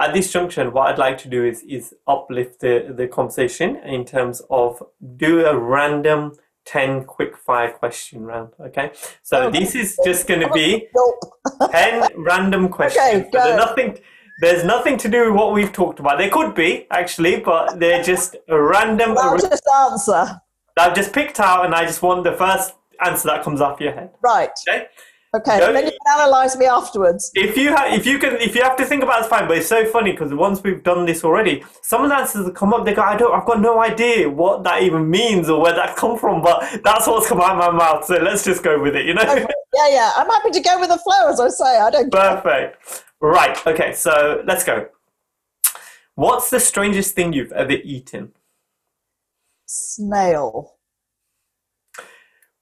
[SPEAKER 1] at this junction, what I'd like to do is is uplift the, the conversation in terms of do a random 10 quick fire question round. Okay. So
[SPEAKER 2] Oh,
[SPEAKER 1] this is just going to be 10 random questions.
[SPEAKER 2] Okay,
[SPEAKER 1] there's nothing. There's nothing to do with what we've talked about. There could be actually, but they're just a random.
[SPEAKER 2] I'll just answer.
[SPEAKER 1] I've just picked out, and I just want the first answer that comes off your head.
[SPEAKER 2] Right.
[SPEAKER 1] Okay.
[SPEAKER 2] Okay.
[SPEAKER 1] Don't-
[SPEAKER 2] Then you can analyse me afterwards.
[SPEAKER 1] If you have, if you can, if you have to think about it, it's fine. But it's so funny because once we've done this already, some of the answers that come up, they go, I don't, I've got no idea what that even means or where that come from. But that's what's come out of my mouth. So let's just go with it. You know.
[SPEAKER 2] Yeah, yeah. I'm happy to go with the flow, as I say. I don't care.
[SPEAKER 1] Perfect. Right. Okay. So let's go. What's the strangest thing you've ever eaten?
[SPEAKER 2] Snail.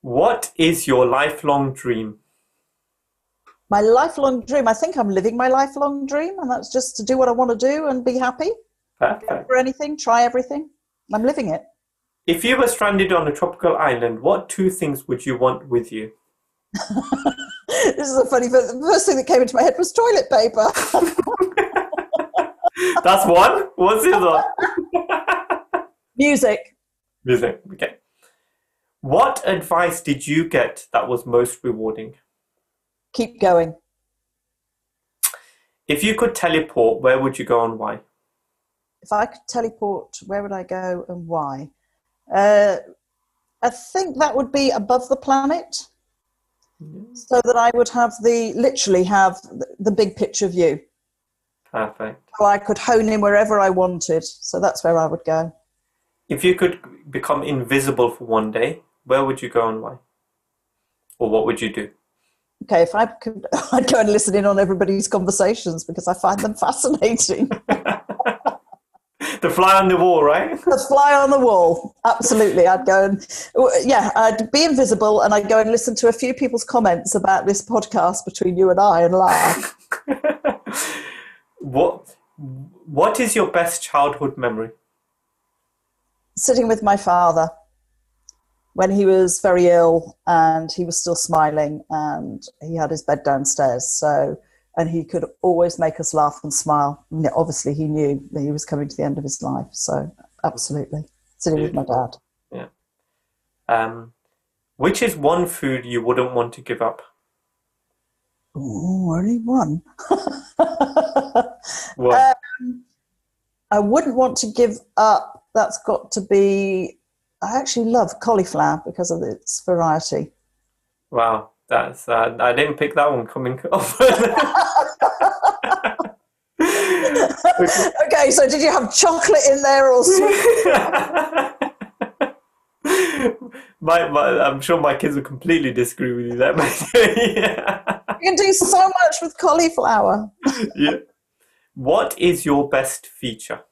[SPEAKER 1] What is your lifelong dream?
[SPEAKER 2] My lifelong dream. I think I'm living my lifelong dream, and that's just to do what I want to do and be happy
[SPEAKER 1] Perfect.
[SPEAKER 2] for anything, try everything. I'm living it.
[SPEAKER 1] If you were stranded on a tropical island, what two things would you want with you?
[SPEAKER 2] this is a funny. But the first thing that came into my head was toilet paper.
[SPEAKER 1] That's one. What's the other?
[SPEAKER 2] Music.
[SPEAKER 1] Music. Okay. What advice did you get that was most rewarding?
[SPEAKER 2] Keep going.
[SPEAKER 1] If you could teleport, where would you go and why?
[SPEAKER 2] If I could teleport, where would I go and why? Uh, I think that would be above the planet, so that I would have the literally have the, the big picture view.
[SPEAKER 1] Perfect.
[SPEAKER 2] So I could hone in wherever I wanted. So that's where I would go.
[SPEAKER 1] If you could become invisible for one day, where would you go and why? Or what would you do?
[SPEAKER 2] Okay, if I could, I'd go and listen in on everybody's conversations because I find them fascinating.
[SPEAKER 1] The fly on the wall, right?
[SPEAKER 2] the fly on the wall. Absolutely. I'd go and, yeah, I'd be invisible and I'd go and listen to a few people's comments about this podcast between you and I and laugh.
[SPEAKER 1] what What is your best childhood memory?
[SPEAKER 2] Sitting with my father when he was very ill and he was still smiling and he had his bed downstairs. So, and he could always make us laugh and smile. And obviously, he knew that he was coming to the end of his life. So, absolutely. Sitting with my dad.
[SPEAKER 1] Um, which is one food you wouldn't want to give up?
[SPEAKER 2] Oh, only one.
[SPEAKER 1] What?
[SPEAKER 2] I wouldn't want to give up. That's got to be. I actually love cauliflower because of its variety.
[SPEAKER 1] wow, that's uh, I didn't pick that one coming off.
[SPEAKER 2] okay, so did you have chocolate in there or sweet?
[SPEAKER 1] my, my, I'm sure my kids will completely disagree with you there, yeah.
[SPEAKER 2] You can do so much with cauliflower.
[SPEAKER 1] yeah. What is your best feature?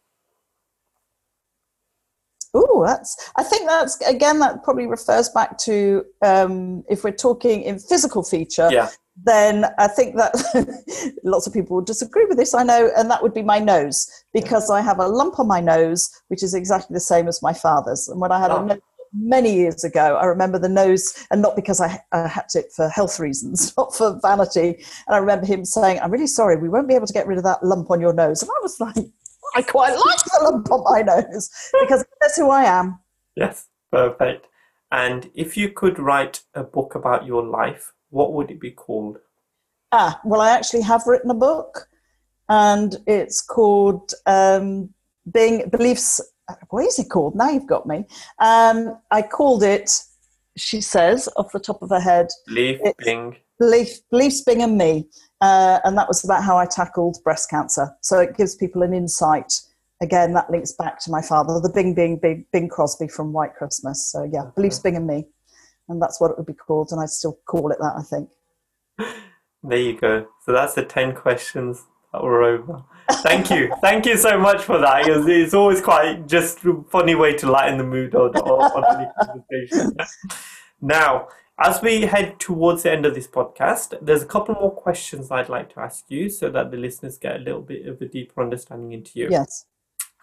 [SPEAKER 2] Oh, that's. I think that's again. That probably refers back to um, if we're talking in physical feature.
[SPEAKER 1] Yeah.
[SPEAKER 2] Then I think that lots of people would disagree with this. I know, and that would be my nose because I have a lump on my nose, which is exactly the same as my father's. And when I had
[SPEAKER 1] Oh.
[SPEAKER 2] a nose many years ago, I remember the nose, and not because I, I had it for health reasons, not for vanity. And I remember him saying, "I'm really sorry, we won't be able to get rid of that lump on your nose." And I was like, "I quite like the lump on my nose because that's who I am."
[SPEAKER 1] Yes, perfect. And if you could write a book about your life, what would it be called?
[SPEAKER 2] Ah, well, I actually have written a book, and it's called um, "Being Beliefs." What is it called? Now you've got me. Um, I called it. She says off the top of her head, It's-
[SPEAKER 1] Bing.
[SPEAKER 2] "Belief, Beliefs, Bing, and Me," uh, and that was about how I tackled breast cancer. So it gives people an insight. Again, that links back to my father, the Bing Bing Bing, Bing Crosby from White Christmas. So yeah, Beliefs, Bing, and Me, and that's what it would be called, and I still call it that. I think.
[SPEAKER 1] There you go. So that's the 10 questions that were over. Thank you. Thank you so much for that. It's, it's always quite just a funny way to lighten the mood on, on, on any conversation. Now, as we head towards the end of this podcast, there's a couple more questions I'd like to ask you so that the listeners get a little bit of a deeper understanding into you.
[SPEAKER 2] Yes.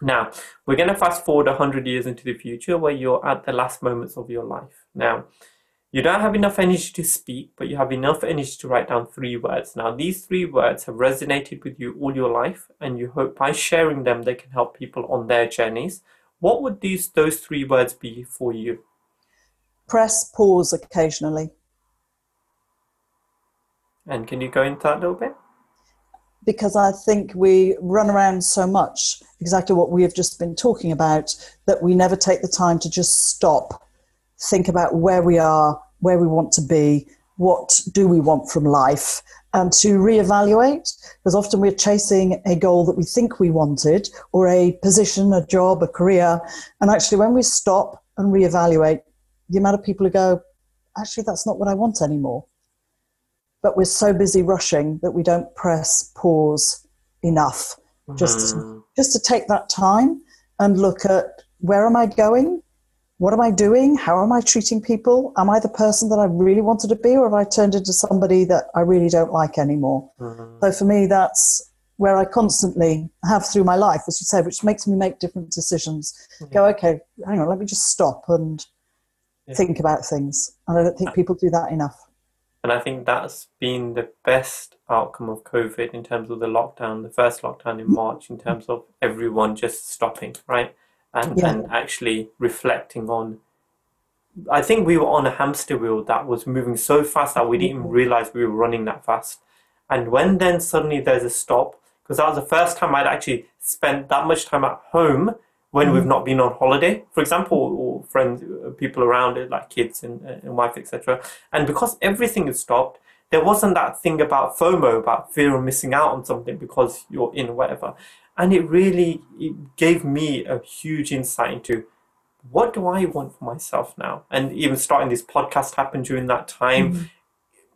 [SPEAKER 1] Now, we're going to fast forward 100 years into the future where you're at the last moments of your life. Now, you don't have enough energy to speak, but you have enough energy to write down three words. Now, these three words have resonated with you all your life, and you hope by sharing them they can help people on their journeys. What would these those three words be for you?
[SPEAKER 2] Press pause occasionally.
[SPEAKER 1] And can you go into that a little bit?
[SPEAKER 2] Because I think we run around so much, exactly what we have just been talking about, that we never take the time to just stop, think about where we are, where we want to be, what do we want from life, and to reevaluate. Because often we're chasing a goal that we think we wanted, or a position, a job, a career. And actually, when we stop and reevaluate, the amount of people who go, actually, that's not what I want anymore. But we're so busy rushing that we don't press pause enough just, mm. just to take that time and look at where am I going? What am I doing? How am I treating people? Am I the person that I really wanted to be, or have I turned into somebody that I really don't like anymore? Mm-hmm. So for me, that's where I constantly have through my life, as you said, which makes me make different decisions. Mm-hmm. Go, okay, hang on, let me just stop and yeah. think about things. And I don't think people do that enough.
[SPEAKER 1] And I think that's been the best outcome of COVID in terms of the lockdown, the first lockdown in March, in terms of everyone just stopping, right? And, yeah. and actually reflecting on. I think we were on a hamster wheel that was moving so fast that we didn't even mm-hmm. realize we were running that fast. And when then suddenly there's a stop, because that was the first time I'd actually spent that much time at home when mm we've not been on holiday, for example, or friends, uh, people around it, like kids and, uh, and wife, etc. And because everything is stopped, there wasn't that thing about FOMO, about fear of missing out on something because you're in whatever. And it really it gave me a huge insight into what do I want for myself now? And even starting this podcast happened during that time. mm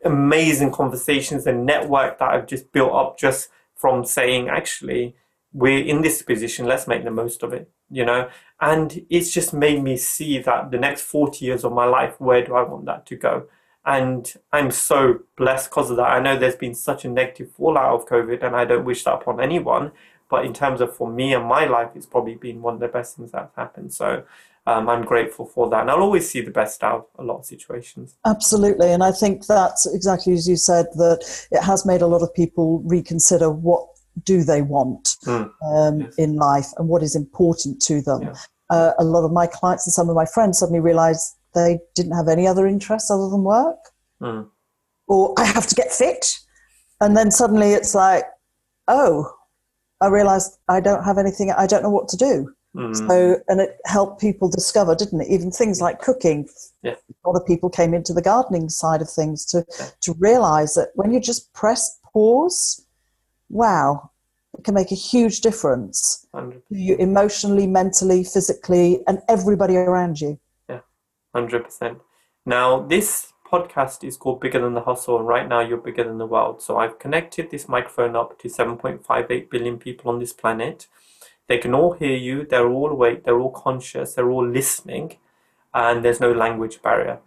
[SPEAKER 1] Amazing conversations and network that I've just built up just from saying, actually, we're in this position, let's make the most of it you know and it's just made me see that the next 40 years of my life where do i want that to go and i'm so blessed because of that i know there's been such a negative fallout of covid and i don't wish that upon anyone but in terms of for me and my life it's probably been one of the best things that's happened so um, I'm grateful for that. And I'll always see the best out of a lot of situations.
[SPEAKER 2] Absolutely. And I think that's exactly as you said, that it has made a lot of people reconsider what do they want mm. um, yes. in life and what is important to them. Yeah. Uh, a lot of my clients and some of my friends suddenly realized they didn't have any other interests other than work. Mm. Or I have to get fit. And then suddenly it's like, oh, I realized I don't have anything, I don't know what to do. Mm. So, and it helped people discover, didn't it? Even things like cooking. Yeah. Other people came into the gardening side of things to, yeah. to realize that when you just press pause wow, it can make a huge difference 100%. you emotionally, mentally, physically, and everybody around you.
[SPEAKER 1] Yeah, 100%. Now, this podcast is called Bigger Than the Hustle, and right now you're bigger than the world. So I've connected this microphone up to 7.58 billion people on this planet. They can all hear you, they're all awake, they're all conscious, they're all listening, and there's no language barrier.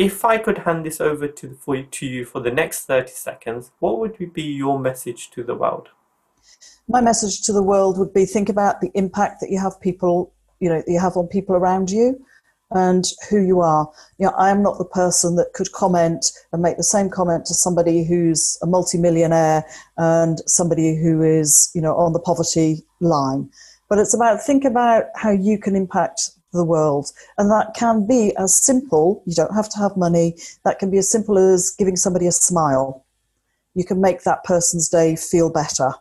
[SPEAKER 1] If I could hand this over to, for, to you for the next 30 seconds, what would be your message to the world?
[SPEAKER 2] My message to the world would be think about the impact that you have people, you know, you have on people around you and who you are. You know, I am not the person that could comment and make the same comment to somebody who's a multimillionaire and somebody who is, you know, on the poverty line. But it's about think about how you can impact the world. And that can be as simple, you don't have to have money, that can be as simple as giving somebody a smile. You can make that person's day feel better.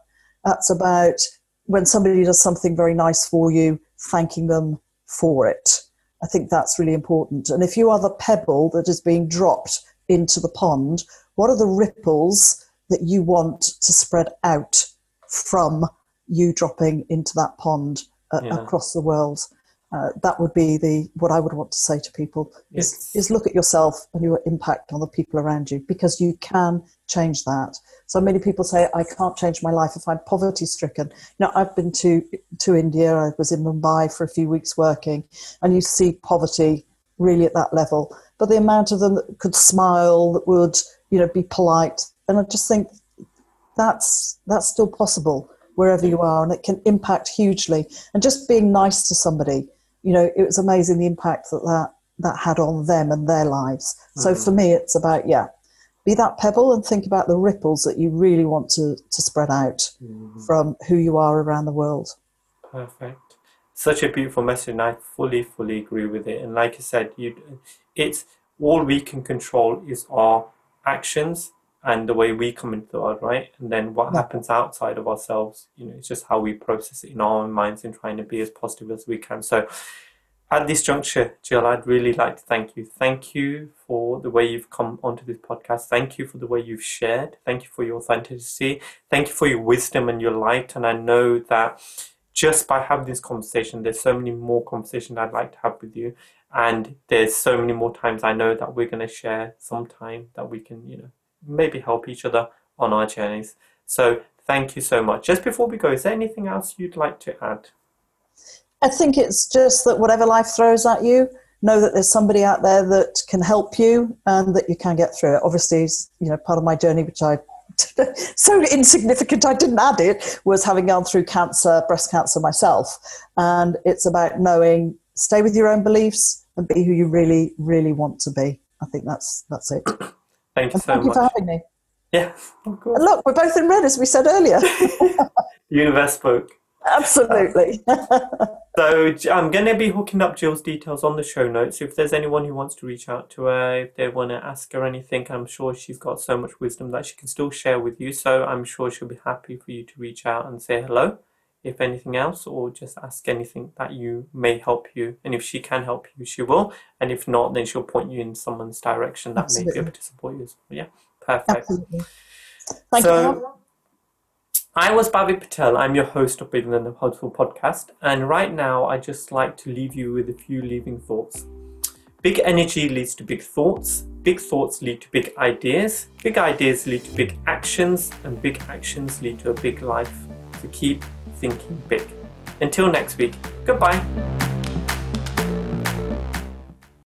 [SPEAKER 2] That's about when somebody does something very nice for you, thanking them for it. I think that's really important. And if you are the pebble that is being dropped into the pond, what are the ripples that you want to spread out from you dropping into that pond uh, yeah. across the world? Uh, that would be the what I would want to say to people yes. is, is look at yourself and your impact on the people around you because you can change that. So many people say I can't change my life if I'm poverty stricken. Now I've been to to India. I was in Mumbai for a few weeks working, and you see poverty really at that level. but the amount of them that could smile, that would, you know, be polite. And I just think that's that's still possible wherever you are, and it can impact hugely. And just being nice to somebody, you know, it was amazing the impact that that, that had on them and their lives. Mm-hmm. So for me, it's about yeah, be that pebble and think about the ripples that you really want to to spread out mm-hmm. from who you are around the world.
[SPEAKER 1] Perfect such a beautiful message and I fully fully agree with it and like I said you it's all we can control is our actions and the way we come into the world right? And then what yeah. happens outside of ourselves you know it's just how we process it in our own minds and trying to be as positive as we can. So at this juncture jill i'd really like to thank you. Thank you for the way you've come onto this podcast. Thank you for the way you've shared. Thank you for your authenticity. Thank you for your wisdom and your light. And i know that just by having this conversation, there's so many more conversations I'd like to have with you. And there's so many more times I know that we're going to share some time that we can, you know, maybe help each other on our journeys. So thank you so much. Just before we go, is there anything else you'd like to add?
[SPEAKER 2] I think it's just that whatever life throws at you, know that there's somebody out there that can help you and that you can get through it. Obviously, you know, part of my journey, which I so insignificant I didn't add it was having gone through cancer, breast cancer myself. And it's about knowing, stay with your own beliefs and be who you really, really want to be. I think that's that's it.
[SPEAKER 1] Thank you
[SPEAKER 2] so thank
[SPEAKER 1] much.
[SPEAKER 2] you for having me.
[SPEAKER 1] Yeah,
[SPEAKER 2] of course. And look, we're both in red, as we said earlier.
[SPEAKER 1] Universe spoke.
[SPEAKER 2] Absolutely.
[SPEAKER 1] Um, so I'm going to be hooking up Jill's details on the show notes. If there's anyone who wants to reach out to her, if they want to ask her anything, I'm sure she's got so much wisdom that she can still share with you. So I'm sure she'll be happy for you to reach out and say hello, if anything else, or just ask anything that you may help you. And if she can help you, she will. And if not, then she'll point you in someone's direction that Absolutely. may be able to support you. Yeah, perfect. Absolutely.
[SPEAKER 2] Thank so, you.
[SPEAKER 1] I was Bhavik Patel. I'm your host of Than the Hustle podcast, and right now I just like to leave you with a few leaving thoughts. Big energy leads to big thoughts, big thoughts lead to big ideas, big ideas lead to big actions, and big actions lead to a big life. So keep thinking big. Until next week, goodbye.